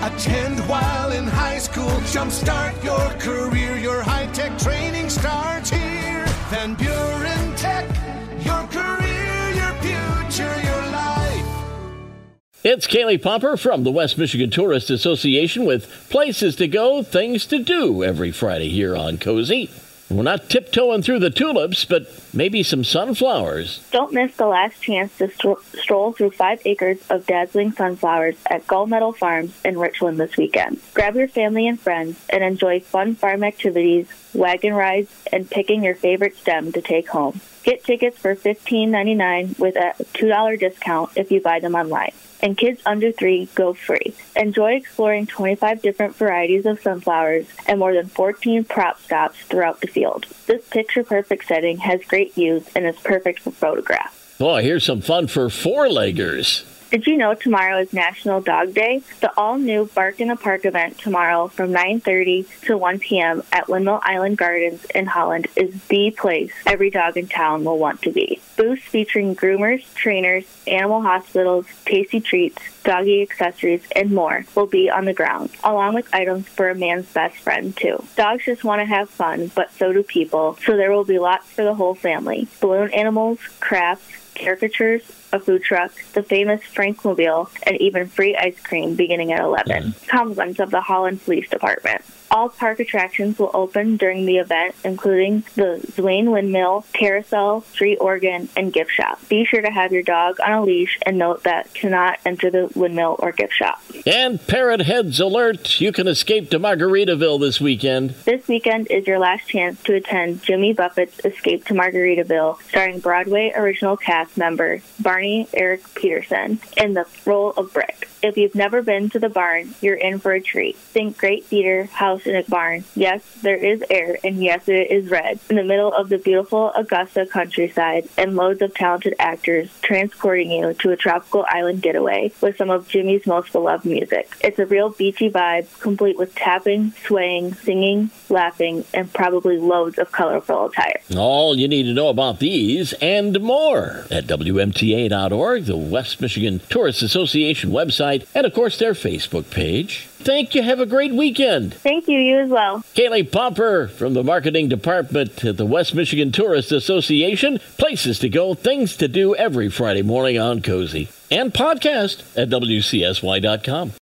Attend while in high school. Jumpstart your career. Your high tech training starts here. Van Buren Tech. Your career, your future, your life. It's Kaylee Pomper from the West Michigan Tourist Association with places to go, things to do every Friday here on Cozy. We're not tiptoeing through the tulips, but maybe some sunflowers. Don't miss the last chance to stro- stroll through five acres of dazzling sunflowers at Gull Meadow Farms in Richland this weekend. Grab your family and friends and enjoy fun farm activities, wagon rides, and picking your favorite stem to take home. Get tickets for $15.99 with a $2 discount if you buy them online. And kids under three go free. Enjoy exploring 25 different varieties of sunflowers and more than 14 prop stops throughout the field. This picture perfect setting has great views and is perfect for photographs. Boy, here's some fun for four-leggers. Did you know tomorrow is National Dog Day? The all-new Bark in the Park event tomorrow from 9:30 to 1 p.m. at Windmill Island Gardens in Holland is the place every dog in town will want to be. Booths featuring groomers, trainers, animal hospitals, tasty treats, doggy accessories, and more will be on the ground, along with items for a man's best friend too. Dogs just want to have fun, but so do people, so there will be lots for the whole family. Balloon animals, crafts, caricatures, a food truck, the famous Frankmobile, and even free ice cream beginning at 11. Mm. Compliments of the Holland Police Department. All park attractions will open during the event, including the Zwaan Windmill, Carousel, Street Organ, and Gift Shop. Be sure to have your dog on a leash and note that cannot enter the windmill or gift shop. And Parrot Heads alert! You can escape to Margaritaville this weekend. This weekend is your last chance to attend Jimmy Buffett's Escape to Margaritaville, starring Broadway original cast member Barney Eric Petersen in the role of Brick. If you've never been to the barn, you're in for a treat. Think great theater, house in a barn. Yes, there is air, and yes, it is red. In the middle of the beautiful Augusta countryside, and loads of talented actors transporting you to a tropical island getaway with some of Jimmy's most beloved music. It's a real beachy vibe, complete with tapping, swaying, singing, laughing, and probably loads of colorful attire. All you need to know about these and more at WMTA.org, the West Michigan Tourist Association website, and of course their Facebook page. Thank you. Have a great weekend. Thank you, you as well. Kaylee Pomper from the marketing department at the West Michigan Tourist Association. Places to go, things to do every Friday morning on Cozy. And podcast at WCSY.com.